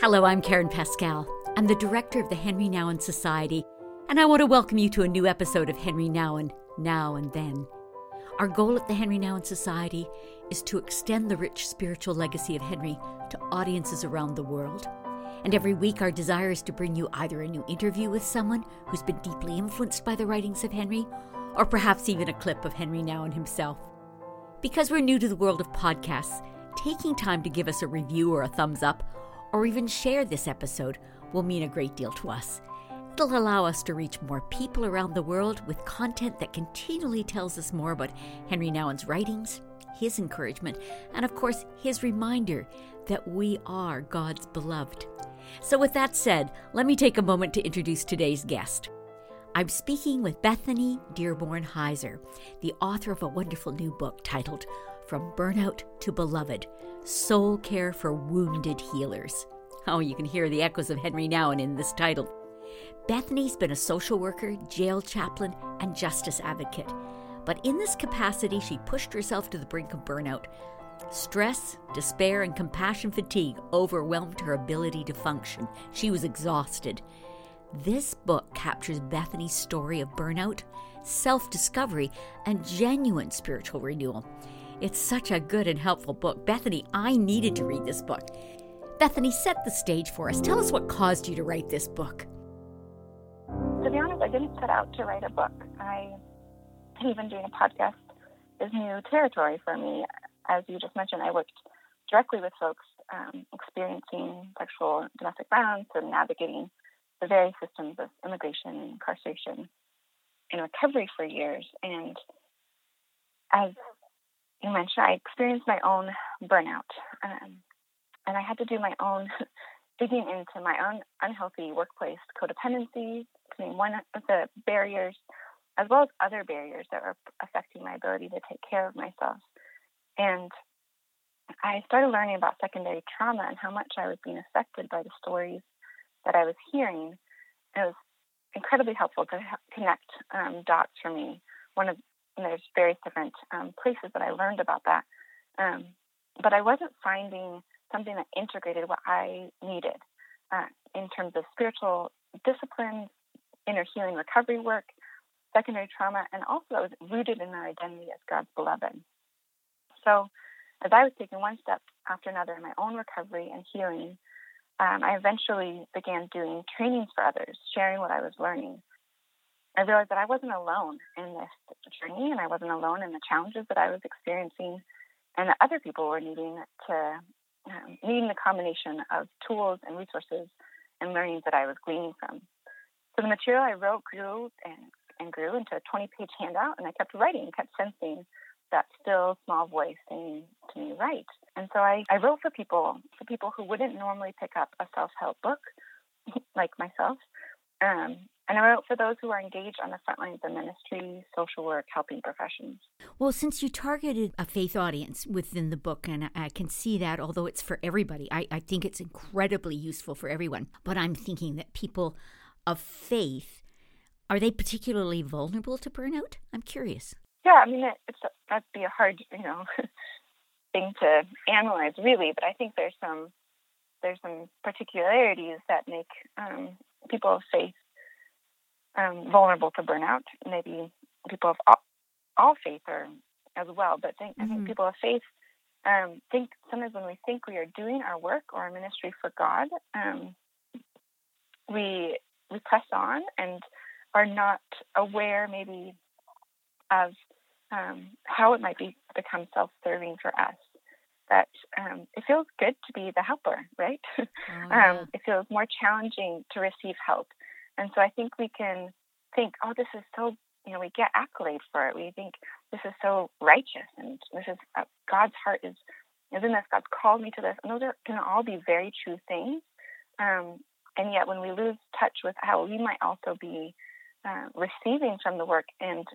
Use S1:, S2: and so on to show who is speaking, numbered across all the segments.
S1: Hello, I'm Karen Pascal. I'm the director of the Henri Nouwen Society, and I want to welcome you to a new episode of Henri Nouwen Now and Then. Our goal at the Henri Nouwen Society is to extend the rich spiritual legacy of Henri to audiences around the world. And every week, our desire is to bring you either a new interview with someone who's been deeply influenced by the writings of Henri, or perhaps even a clip of Henri Nouwen himself. Because we're new to the world of podcasts, taking time to give us a review or a thumbs up, or even share this episode, will mean a great deal to us. It'll allow us to reach more people around the world with content that continually tells us more about Henri Nouwen's writings, his encouragement, and of course, his reminder that we are God's beloved. So, with that said, let me take a moment to introduce today's guest. I'm speaking with Bethany Dearborn Hiser, the author of a wonderful new book titled From Burnout to Beloved Soul Care for Wounded Healers. Oh, you can hear the echoes of Henri Nouwen in this title. Bethany's been a social worker, jail chaplain, and justice advocate. But in this capacity, she pushed herself to the brink of burnout. Stress, despair, and compassion fatigue overwhelmed her ability to function. She was exhausted. This book captures Bethany's story of burnout, self discovery, and genuine spiritual renewal. It's such a good and helpful book. Bethany, I needed to read this book. Bethany, set the stage for us. Tell us what caused you to write this book.
S2: To be honest, I didn't set out to write a book. I even doing a podcast is new territory for me. As you just mentioned, I worked directly with folks um, experiencing sexual domestic violence and navigating the various systems of immigration and incarceration in recovery for years. And as you mentioned, I experienced my own burnout. Um, and I had to do my own digging into my own unhealthy workplace codependency, between one of the barriers, as well as other barriers that were affecting my ability to take care of myself. And I started learning about secondary trauma and how much I was being affected by the stories that I was hearing. And It was incredibly helpful to connect um, dots for me. One of there's various different um, places that I learned about that, um, but I wasn't finding something that integrated what I needed uh, in terms of spiritual disciplines, inner healing recovery work, secondary trauma, and also that was rooted in my identity as God's beloved. So, as I was taking one step after another in my own recovery and healing, um, I eventually began doing trainings for others, sharing what I was learning. I realized that I wasn't alone in this journey and I wasn't alone in the challenges that I was experiencing, and that other people were needing to um, needing the combination of tools and resources and learnings that I was gleaning from. So the material I wrote grew and, and grew into a 20 page handout, and I kept writing, kept sensing that still small voice saying to me, write. And so I, I wrote for people, for people who wouldn't normally pick up a self help book, like myself. Um, and I wrote for those who are engaged on the front lines of ministry, social work, helping professions.
S1: Well, since you targeted a faith audience within the book, and I can see that, although it's for everybody, I, I think it's incredibly useful for everyone. But I'm thinking that people of faith, are they particularly vulnerable to burnout? I'm curious.
S2: Yeah, I mean, it's that'd be a hard, you know, thing to analyze, really. But I think there's some there's some particularities that make um, people of faith um, vulnerable to burnout. Maybe people of all, all faith are as well, but think, mm-hmm. I think mm-hmm. people of faith um, think sometimes when we think we are doing our work or our ministry for God, um, we we press on and are not aware maybe of um, how it might be become self-serving for us. That um, it feels good to be the helper, right? Oh, yeah. um, it feels more challenging to receive help, and so I think we can think, oh, this is so, you know, we get accolades for it. We think this is so righteous, and this is uh, God's heart is is in this. God's called me to this, and those are can all be very true things. Um, and yet, when we lose touch with how we might also be uh, receiving from the work, and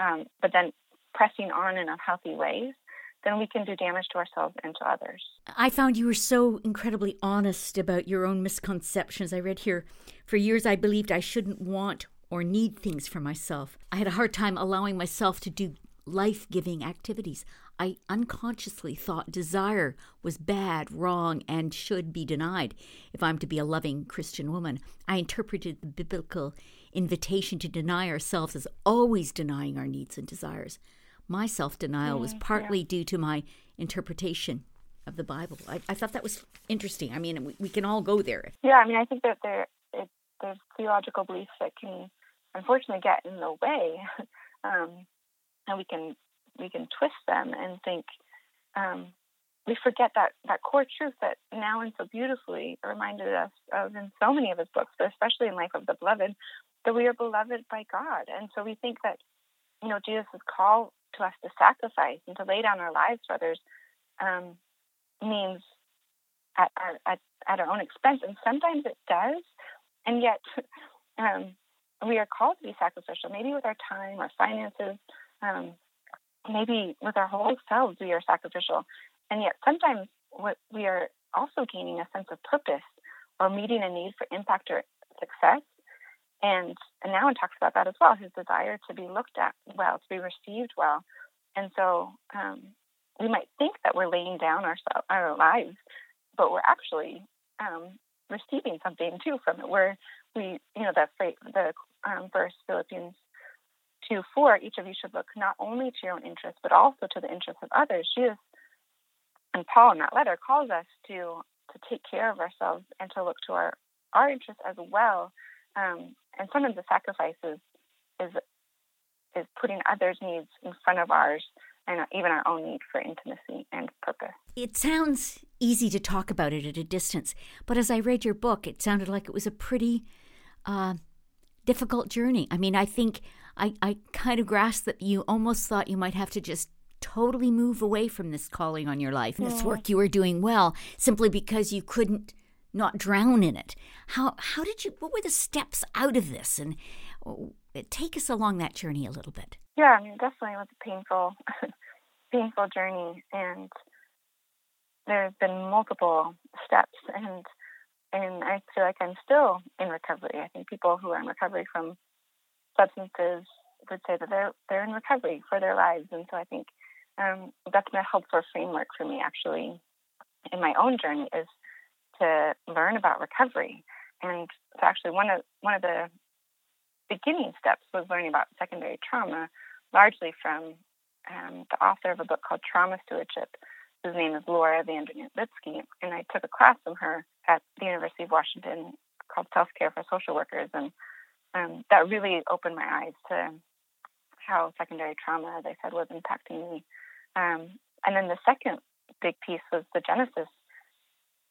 S2: um, but then pressing on in a healthy ways, then we can do damage to ourselves and to others.
S1: I found you were so incredibly honest about your own misconceptions. I read here, for years I believed I shouldn't want or need things for myself. I had a hard time allowing myself to do life giving activities. I unconsciously thought desire was bad, wrong, and should be denied if I'm to be a loving Christian woman. I interpreted the biblical invitation to deny ourselves as always denying our needs and desires. My self denial was mm, partly yeah. due to my interpretation of the Bible. I, I, thought that was interesting. I mean, we, we, can all go there.
S2: Yeah, I mean, I think that there it, there's theological beliefs that can unfortunately get in the way, um, and we can we can twist them and think um, we forget that that core truth that Nouwen so beautifully reminded us of in so many of his books, but especially in Life of the Beloved, that we are beloved by God, and so we think that you know Jesus' call to us to sacrifice and to lay down our lives for others um, means at our at, at our own expense, and sometimes it does, and yet um, we are called to be sacrificial, maybe with our time, our finances, um, maybe with our whole selves we are sacrificial. And yet sometimes what we are also gaining a sense of purpose or meeting a need for impact or success. And and Nouwen talks about that as well, his desire to be looked at well, to be received well. And so um, we might think that we're laying down our our lives, but we're actually um, receiving something too from it. Where we, you know, the the um, verse Philippians two four, each of you should look not only to your own interests but also to the interests of others. Is, and Paul in that letter calls us to to take care of ourselves and to look to our our interests as well. Um, and some of the sacrifices is is putting others' needs in front of ours and even our own need for intimacy and purpose.
S1: It sounds easy to talk about it at a distance, but as I read your book, it sounded like it was a pretty uh, difficult journey. I mean, I think I, I kind of grasped that you almost thought you might have to just totally move away from this calling on your life and this work you were doing well simply because you couldn't not drown in it. How how did you what were the steps out of this and oh, take us along that journey a little bit.
S2: Yeah, I mean definitely it was a painful painful journey and there's been multiple steps and and I feel like I'm still in recovery. I think people who are in recovery from substances would say that they're they're in recovery for their lives, and so I think um, that's been a helpful framework for me actually in my own journey is to learn about recovery. And so actually one of one of the beginning steps was learning about secondary trauma, largely from um, the author of a book called Trauma Stewardship, whose name is Laura van Dernoot Lipsky, and I took a class from her at the University of Washington called Self Care for Social Workers, and um, that really opened my eyes to how secondary trauma, as I said, was impacting me. Um, and then the second big piece was the Genesis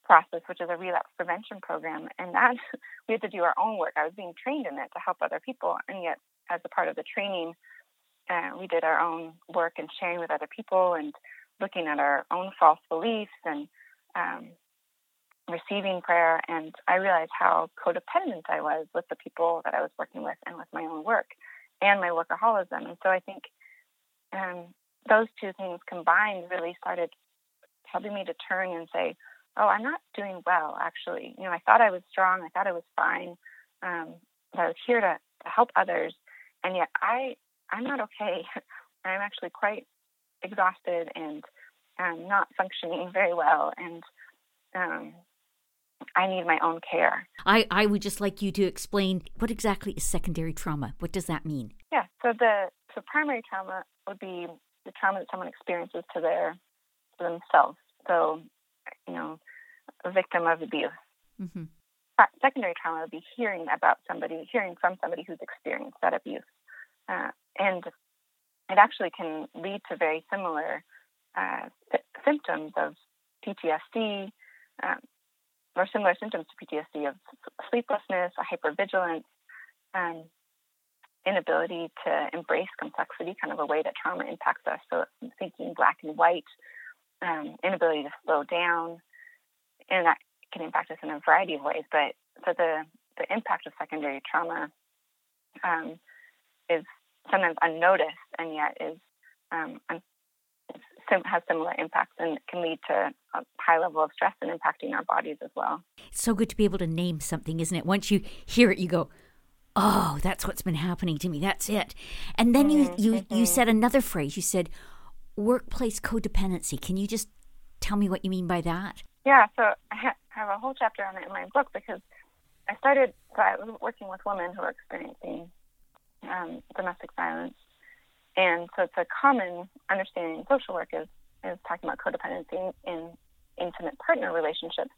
S2: process, which is a relapse prevention program, and that we had to do our own work. I was being trained in it to help other people, and yet as a part of the training, uh, we did our own work and sharing with other people and looking at our own false beliefs and um, receiving prayer. And I realized how codependent I was with the people that I was working with and with my own work and my workaholism. And so I think um, those two things combined really started helping me to turn and say, oh, I'm not doing well, actually. You know, I thought I was strong, I thought I was fine, um, I was here to, to help others. And yet I, I'm not okay. I'm actually quite exhausted and um, not functioning very well. And um, I need my own care.
S1: I, I would just like you to explain what exactly is secondary trauma. What does that mean?
S2: Yeah, so the so primary trauma would be the trauma that someone experiences to their to themselves. So, you know, a victim of abuse. Mm-hmm. Secondary trauma would be hearing about somebody, hearing from somebody who's experienced that abuse, uh, and it actually can lead to very similar uh, symptoms of PTSD, um, or similar symptoms to PTSD of sleeplessness, hypervigilance, um, inability to embrace complexity, kind of a way that trauma impacts us. So thinking black and white, um, inability to slow down, and that can impact us in a variety of ways. But so the the impact of secondary trauma um, is sometimes unnoticed and yet is um, has similar impacts and can lead to a high level of stress and impacting our bodies as well.
S1: It's so good to be able to name something, isn't it? Once you hear it, you go, oh, that's what's been happening to me. That's it. And then you you you
S2: Mm-hmm.
S1: said another phrase. You said workplace codependency. Can you just tell me what you mean by that?
S2: Yeah, so I ha- have a whole chapter on it in my book because I started, was working with women who are experiencing um, domestic violence. And so it's a common understanding in social work is, is talking about codependency in intimate partner relationships.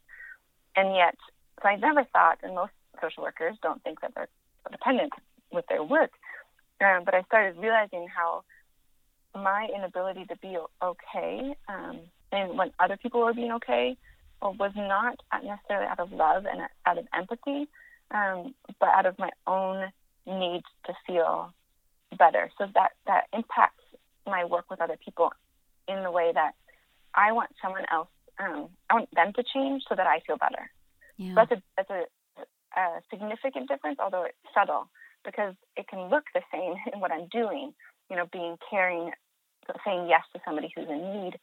S2: And yet, so I never thought, and most social workers don't think that they're codependent with their work. Um, but I started realizing how my inability to be okay um, and when other people were being okay was not necessarily out of love and out of empathy, um, but out of my own need to feel better. So that that impacts my work with other people in the way that I want someone else, um, I want them to change so that I feel better.
S1: Yeah.
S2: That's a that's a, a significant difference, although it's subtle because it can look the same in what I'm doing. You know, being caring, saying yes to somebody who's in need,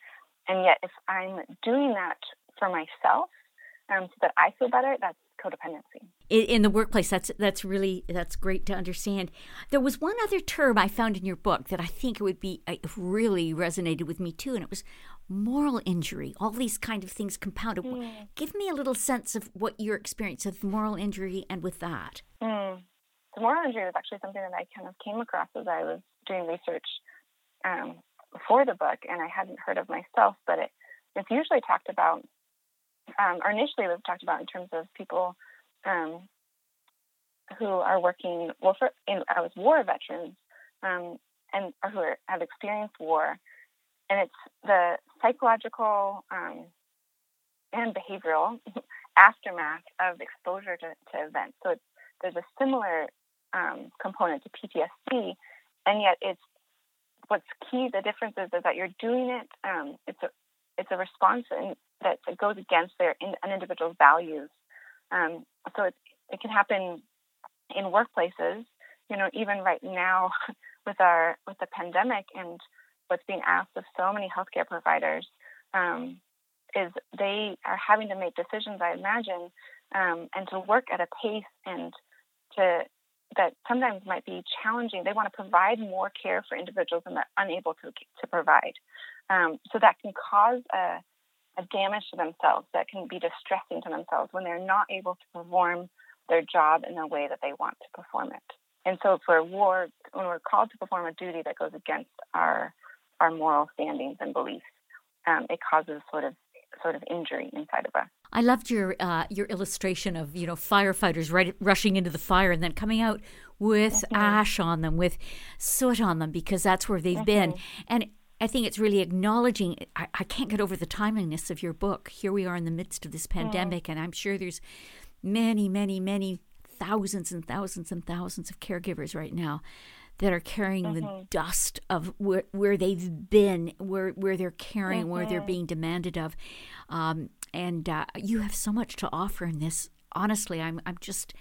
S2: and yet if I'm doing that for myself um, so that I feel better, that's codependency.
S1: in, in the workplace that's that's really that's great to understand. There was one other term i found in your book that i think it would be uh, really resonated with me too and it was moral injury. All these kind of things compounded. Give me a little sense of what your experience of moral injury and with that.
S2: Mm. The moral injury was actually something that I kind of came across as I was doing research um, for the book, and I hadn't heard of myself, but it, it's usually talked about, um, or initially we've talked about in terms of people um, who are working, well, for, in, I was war veterans, um, and or who are, have experienced war, and it's the psychological um, and behavioral aftermath of exposure to, to events. So there's a similar um, component to PTSD, and yet it's what's key. The difference is, is that you're doing it. Um, it's a it's a response in, that, goes against their in, an individual's values. Um, so it it can happen in workplaces. You know, even right now with our with the pandemic and what's being asked of so many healthcare providers um, is they are having to make decisions. I imagine um, and to work at a pace and to that sometimes might be challenging. They want to provide more care for individuals and they're unable to to provide. Um, so that can cause a, a damage to themselves. That can be distressing to themselves when they're not able to perform their job in the way that they want to perform it. And so for war, when we're called to perform a duty that goes against our our moral standings and beliefs, um, it causes sort of sort of injury inside of us.
S1: I loved your uh, your illustration of you know firefighters right, rushing into the fire and then coming out with
S2: Mm-hmm.
S1: ash on them, with soot on them, because that's where they've been.
S2: Mm-hmm.
S1: And I think it's really acknowledging. I, I can't get over the timeliness of your book. Here we are in the midst of this
S2: Mm.
S1: pandemic, and I'm sure there's many, many, many thousands and thousands and thousands of caregivers right now that are carrying the dust of where, where they've been, where where they're carrying, where they're being demanded of, um, and uh, you have so much to offer in this. Honestly, I'm I'm just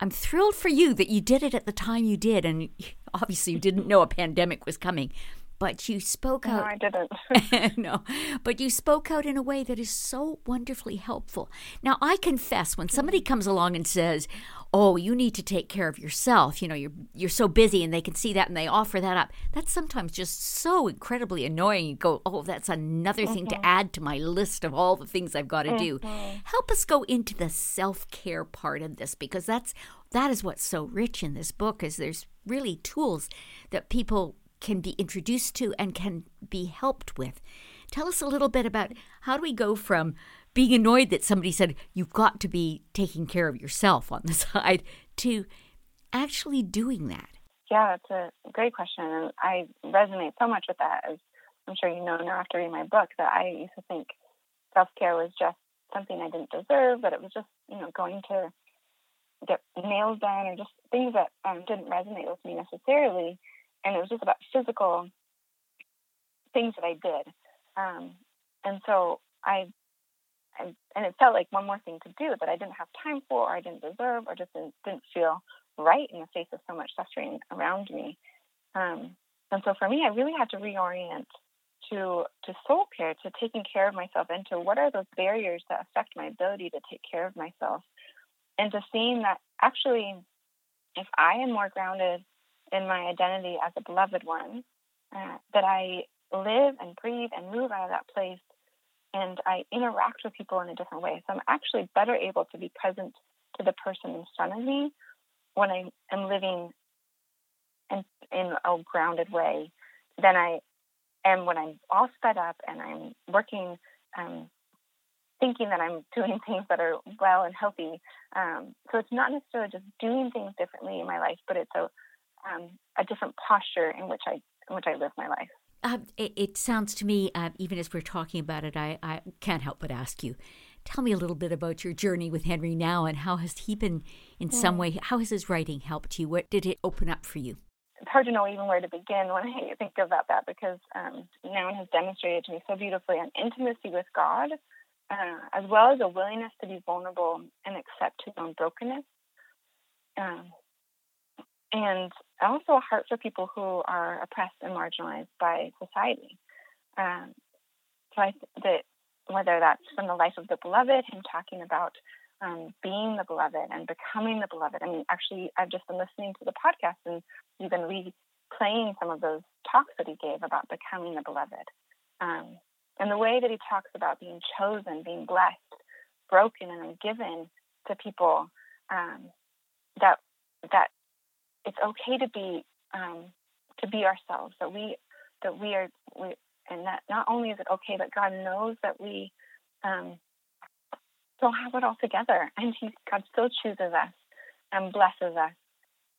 S1: I'm thrilled for you that you did it at the time you did, and obviously you didn't know a pandemic was coming, but you spoke
S2: No,
S1: out
S2: I didn't.
S1: no, but you spoke out in a way that is so wonderfully helpful. Now, I confess, when somebody mm. comes along and says, "Oh, you need to take care of yourself," you know, you're you're so busy, and they can see that, and they offer that up. That's sometimes just so incredibly annoying. You go, "Oh, that's another thing to mm-hmm. add to my list of all the things I've got to do." Mm-hmm. Help us go into the self care part of this because that's that is what's so rich in this book. Is there's really tools that people can be introduced to and can be helped with. Tell us a little bit about how do we go from being annoyed that somebody said you've got to be taking care of yourself on the side to actually doing that.
S2: Yeah, that's a great question. And I resonate so much with that, as I'm sure you know now after reading my book, that I used to think self care was just something I didn't deserve, that it was just, you know, going to get nails done or just things that um, didn't resonate with me necessarily. And it was just about physical things that I did. Um, and so I, I, and it felt like one more thing to do that I didn't have time for, or I didn't deserve, or just didn't, didn't feel right in the face of so much suffering around me. Um, and so for me, I really had to reorient to to soul care, to taking care of myself, and to what are those barriers that affect my ability to take care of myself, and to seeing that actually if I am more grounded in my identity as a beloved one, uh, that I live and breathe and move out of that place and I interact with people in a different way. So I'm actually better able to be present to the person in front of me when I am living in, in a grounded way than I am when I'm all sped up and I'm working, um, thinking that I'm doing things that are well and healthy. Um, so it's not necessarily just doing things differently in my life, but it's a um, a different posture in which I in which I live my life.
S1: Uh, it, it, sounds to me, uh, even as we're talking about it, I, I can't help but ask you. Tell me a little bit about your journey with Henri Nouwen, and how has he been, in some way, how has his writing helped you? What did it open up for you?
S2: It's hard to know even where to begin when I think about that because um, Nouwen has demonstrated to me so beautifully an intimacy with God, uh, as well as a willingness to be vulnerable and accept his own brokenness. Um, and also a heart for people who are oppressed and marginalized by society. Um, so I th- that whether that's from the life of the beloved, him talking about um, being the beloved and becoming the beloved. I mean, actually, I've just been listening to the podcast and you've been replaying some of those talks that he gave about becoming the beloved. Um, and the way that he talks about being chosen, being blessed, broken, and given to people um, that that it's okay to be um, to be ourselves. That we that we are we and that not only is it okay, but God knows that we um, don't have it all together, and He God still chooses us and blesses us.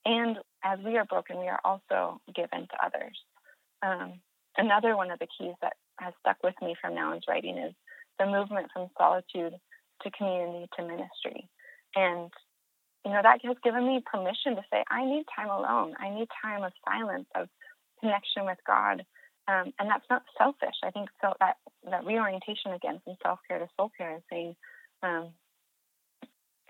S2: And as we are broken, we are also given to others. Um, another one of the keys that has stuck with me from Nouwen's writing is the movement from solitude to community to ministry. And you know, that has given me permission to say, I need time alone. I need time of silence, of connection with God. Um, and that's not selfish. I think so that, that reorientation again from self care to soul care is saying um,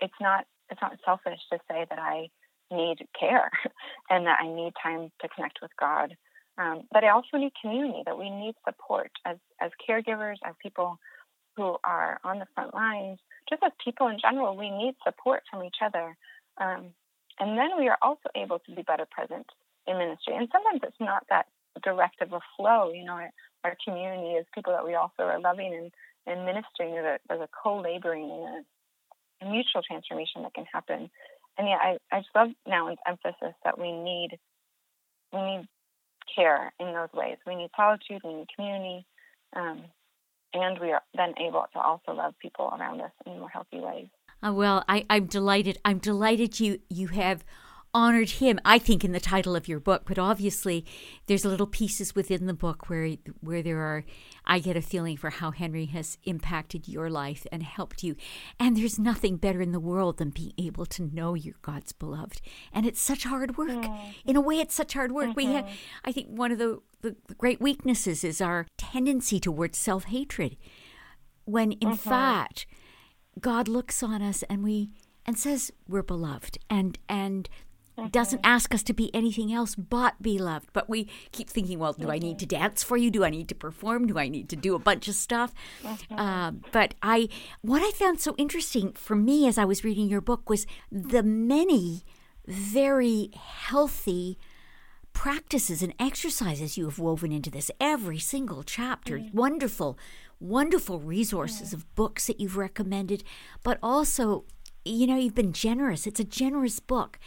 S2: it's not it's not selfish to say that I need care and that I need time to connect with God. Um, but I also need community, that we need support as, as caregivers, as people who are on the front lines, just as people in general, we need support from each other. Um, and then we are also able to be better present in ministry. And sometimes it's not that direct of a flow. You know, our, community is people that we also are loving and, and ministering. There's a, a co-laboring and a, a mutual transformation that can happen. And yeah, I, I just love Nouwen's emphasis that we need we need care in those ways. We need solitude, we need community, um, and we are then able to also love people around us in more healthy ways.
S1: Uh, well, I, I'm delighted. I'm delighted you you have honored him. I think in the title of your book, but obviously there's little pieces within the book where where there are. I get a feeling for how Henri has impacted your life and helped you. And there's nothing better in the world than being able to know you're God's beloved. And it's such hard work. Mm-hmm. In a way, it's such hard work. Mm-hmm. We, have, I think, one of the the, great weaknesses is our tendency towards self hatred. When in mm-hmm. fact, God looks on us and we and says we're beloved and and mm-hmm. doesn't ask us to be anything else but be loved. But we keep thinking, well, do mm-hmm. I need to mm-hmm. dance for you? Do I need to perform? Do I need to do a bunch of stuff? Mm-hmm. Uh, but I, what I found so interesting for me as I was reading your book was the many very healthy practices and exercises you have woven into this every single chapter mm-hmm. wonderful wonderful resources mm-hmm. of books that you've recommended but also you know you've been generous it's a generous book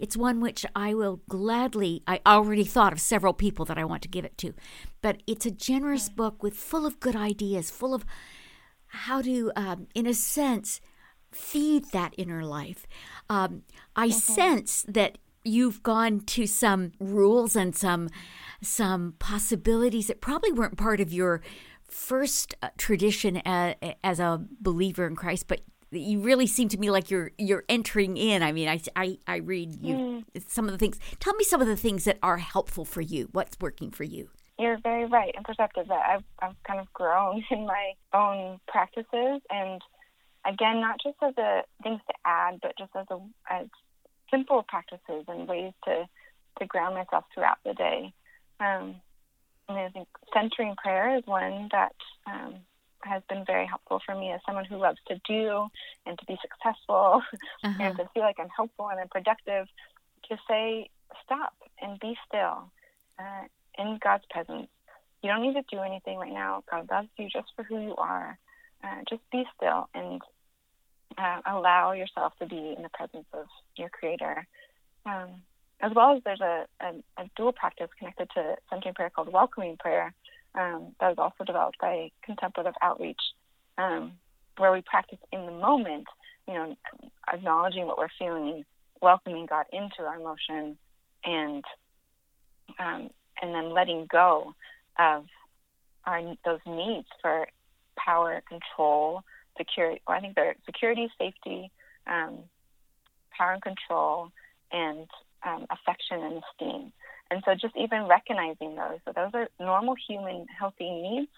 S1: it's one which i will gladly i already thought of several people that i want to give it to but it's a generous mm-hmm. book with full of good ideas full of how to um, in a sense feed that inner life um, i mm-hmm. sense that you've gone to some rules and some some possibilities that probably weren't part of your first uh, tradition as, as a believer in Christ, but you really seem to me like you're you're entering in. I mean, I I, I read you mm. some of the things. Tell me some of the things that are helpful for you. What's working for you?
S2: You're very right and perceptive that I've I've kind of grown in my own practices and again, not just as a things to add, but just as a as simple practices and ways to to ground myself throughout the day. Um, and I think centering prayer is one that um, has been very helpful for me as someone who loves to do and to be successful uh-huh. and to feel like I'm helpful and I'm productive. to say stop and be still uh, in God's presence. You don't need to do anything right now. God loves you just for who you are. Uh, just be still and uh, allow yourself to be in the presence of your Creator. Um, as well as there's a, a, a, dual practice connected to centering prayer called welcoming prayer um, that was also developed by Contemplative Outreach, um, where we practice in the moment, you know, acknowledging what we're feeling, welcoming God into our emotion, and um, and then letting go of our those needs for power, control, security. Well, I think they're security, safety, um, power and control, and um, affection and esteem. And so, just even recognizing those, so those are normal human healthy needs,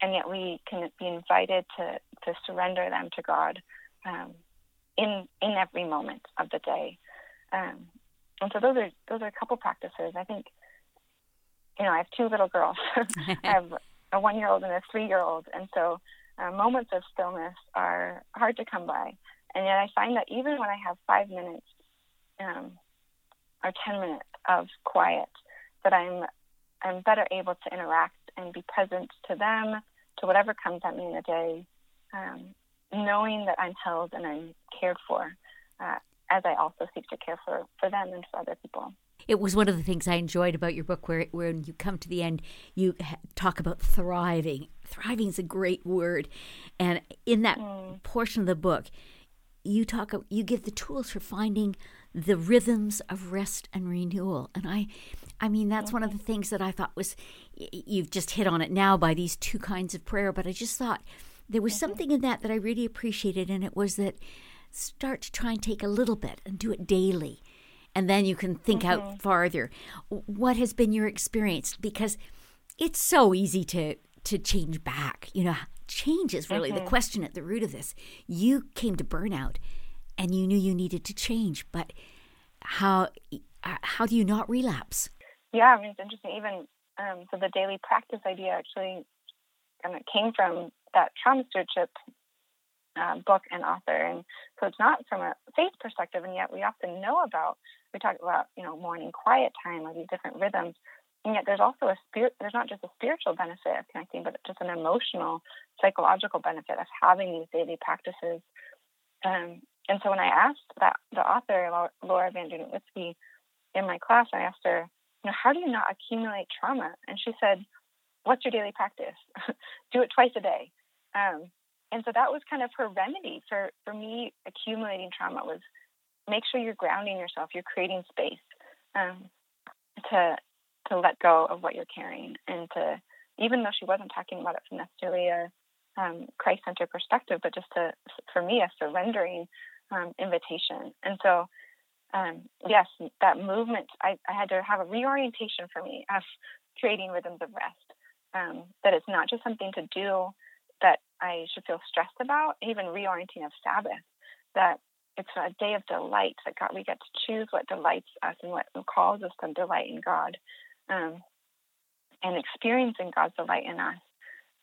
S2: and yet we can be invited to to surrender them to God um, in in every moment of the day. Um, and so, those are those are a couple practices. I think, you know, I have two little girls. I have a one year old and a three year old, and so uh, moments of stillness are hard to come by. And yet, I find that even when I have five minutes um, or ten minutes of quiet, that I'm I'm better able to interact and be present to them, to whatever comes at me in a day, um, knowing that I'm held and I'm cared for, uh, as I also seek to care for for them and for other people
S1: it was one of the things I enjoyed about your book, where when you come to the end, you talk about thriving. Thriving is a great word, and in that mm. portion of the book, you talk. You give the tools for finding the rhythms of rest and renewal, and I, I mean that's one of the things that I thought was. You've just hit on it now by these two kinds of prayer, but I just thought there was something in that that I really appreciated, and it was that start to try and take a little bit and do it daily and then you can think mm-hmm. out farther. What has been your experience? Because it's so easy to to change back. You know, change is really mm-hmm. the question at the root of this. You came to burnout, and you knew you needed to change, but how uh, how do you not relapse?
S2: Yeah, I mean it's interesting. Even um, so, the daily practice idea actually kind of came from that trauma stewardship uh, book and author. And so it's not from a faith perspective, and yet we often know about, we talk about, you know, morning quiet time or these different rhythms. And yet there's also a spirit, there's not just a spiritual benefit of connecting, but just an emotional, psychological benefit of having these daily practices. Um, and so when I asked that the author, Laura Van Whiskey, in my class, I asked her, you know, how do you not accumulate trauma? And she said, what's your daily practice? Do it twice a day. Um, and so that was kind of her remedy for for me accumulating trauma was make sure you're grounding yourself you're creating space um, to to let go of what you're carrying and to even though she wasn't talking about it from necessarily a um, christ-centered perspective but just to for me a surrendering um, invitation and so um, yes that movement I, I, had to have a reorientation for me of creating rhythms of rest um, that it's not just something to do that I should feel stressed about, even reorienting of Sabbath, that it's a day of delight, that God, we get to choose what delights us and what calls us to delight in God um, and experiencing God's delight in us.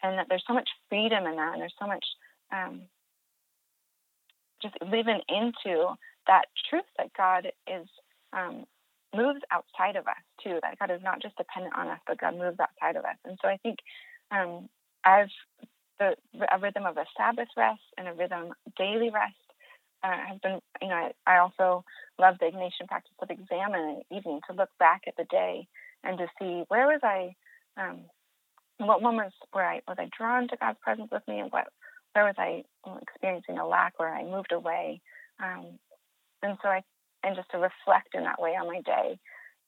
S2: And that there's so much freedom in that, and there's so much um, just living into that truth that God is um, moves outside of us too. That God is not just dependent on us, but God moves outside of us. And so I think um, I've the a rhythm of a Sabbath rest and a rhythm daily rest uh, has been, you know, I, I, also love the Ignatian practice of examen evening to look back at the day and to see where was I, um, what moments where I was I drawn to God's presence with me, and what where was I experiencing a lack where I moved away, um, and so I and just to reflect in that way on my day.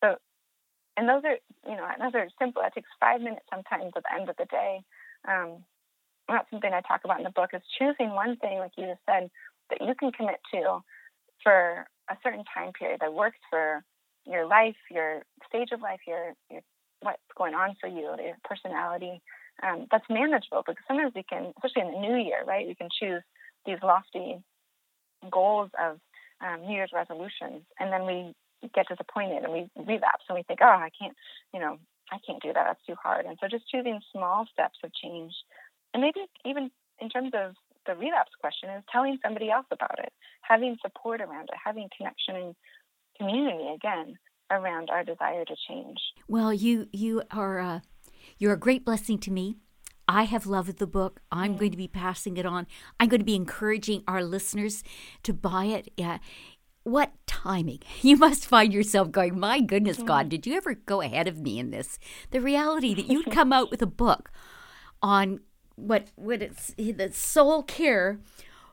S2: So, and those are, you know, those are simple. It takes five minutes sometimes at the end of the day. Um, that's something I talk about in the book is choosing one thing, like you just said, that you can commit to for a certain time period that works for your life, your stage of life, your, your what's going on for you, your personality. Um, that's manageable because sometimes we can, especially in the new year, right? We can choose these lofty goals of um, New Year's resolutions, and then we get disappointed and we relapse and we think, oh, I can't, you know, I can't do that. That's too hard. And so just choosing small steps of change and maybe even in terms of the relapse question is telling somebody else about it, having support around it, having connection and community again around our desire to change.
S1: Well, you you are uh, you're a great blessing to me. I have loved the book. I'm mm-hmm. going to be passing it on. I'm going to be encouraging our listeners to buy it. Yeah. What timing? You must find yourself going, My goodness, God, mm-hmm. did you ever go ahead of me in this? The reality that you'd come out with a book on what what it's the soul care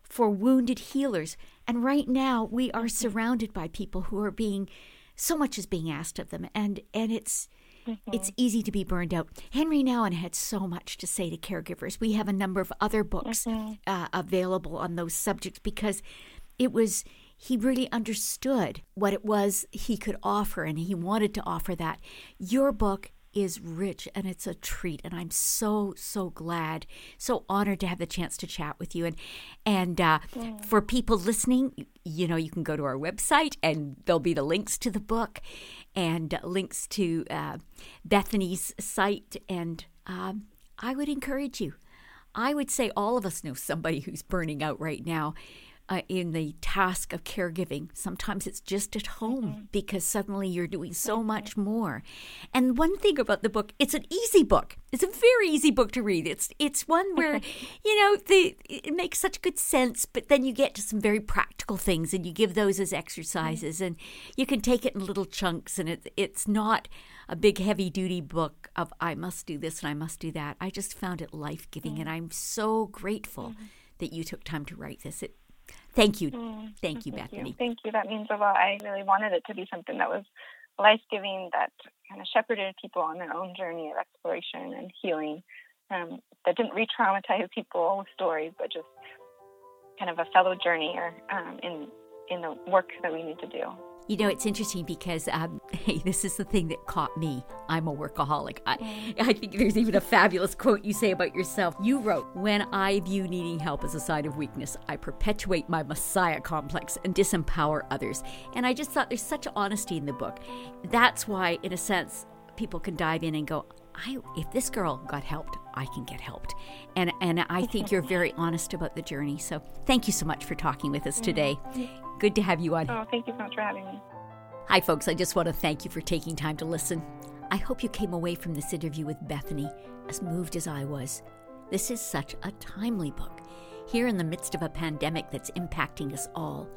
S1: for wounded healers. And right now we are surrounded by people who are being so much is being asked of them and and it's mm-hmm. it's easy to be burned out. Henri Nouwen had so much to say to caregivers. We have a number of other books mm-hmm. uh, available on those subjects because it was he really understood what it was he could offer and he wanted to offer that. Your book is rich and it's a treat and i'm so so glad so honored to have the chance to chat with you. And and uh, yeah. for people listening you know you can go to our website and there'll be the links to the book and links to uh, bethany's site. And um, i would encourage you. I would say all of us know somebody who's burning out right now uh, in the task of caregiving. Sometimes it's just at home mm-hmm. because suddenly you're doing so mm-hmm. much more. And one thing about the book, it's an easy book. It's a very easy book to read. It's it's one where you know the it makes such good sense, but then you get to some very practical things and you give those as exercises, mm-hmm. and you can take it in little chunks. And it it's not a big heavy duty book of I must do this and I must do that. I just found it life giving, and I'm so grateful mm-hmm. that you took time to write this. It Thank you. Mm, thank you,
S2: thank
S1: Bethany.
S2: You. Thank you. That means a lot. I really wanted it to be something that was life giving, that kind of shepherded people on their own journey of exploration and healing, um, that didn't re traumatize people with stories, but just kind of a fellow journeyer um, in, in the work that we need to do.
S1: You know, it's interesting because, um, hey, this is the thing that caught me. I'm a workaholic. I, mm. I think there's even a fabulous quote you say about yourself. You wrote, When I view needing help as a sign of weakness, I perpetuate my messiah complex and disempower others. And I just thought there's such honesty in the book. That's why, in a sense, people can dive in and go, I, if this girl got helped, I can get helped. And and I think you're very honest about the journey. So thank you so much for talking with us today. Good to have you on.
S2: Oh, thank you so much for having me.
S1: Hi, folks. I just want to thank you for taking time to listen. I hope you came away from this interview with Bethany as moved as I was. This is such a timely book. Here in the midst of a pandemic that's impacting us all,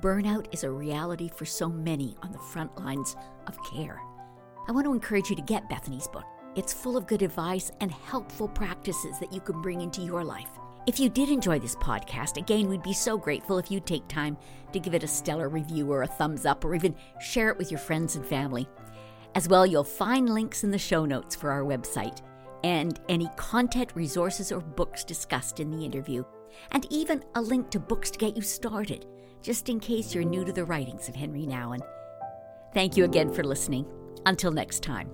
S1: burnout is a reality for so many on the front lines of care. I want to encourage you to get Bethany's book. It's full of good advice and helpful practices that you can bring into your life. If you did enjoy this podcast, again, we'd be so grateful if you'd take time to give it a stellar review or a thumbs up or even share it with your friends and family. As well, you'll find links in the show notes for our website and any content, resources, or books discussed in the interview, and even a link to books to get you started, just in case you're new to the writings of Henri Nouwen. Thank you again for listening. Until next time.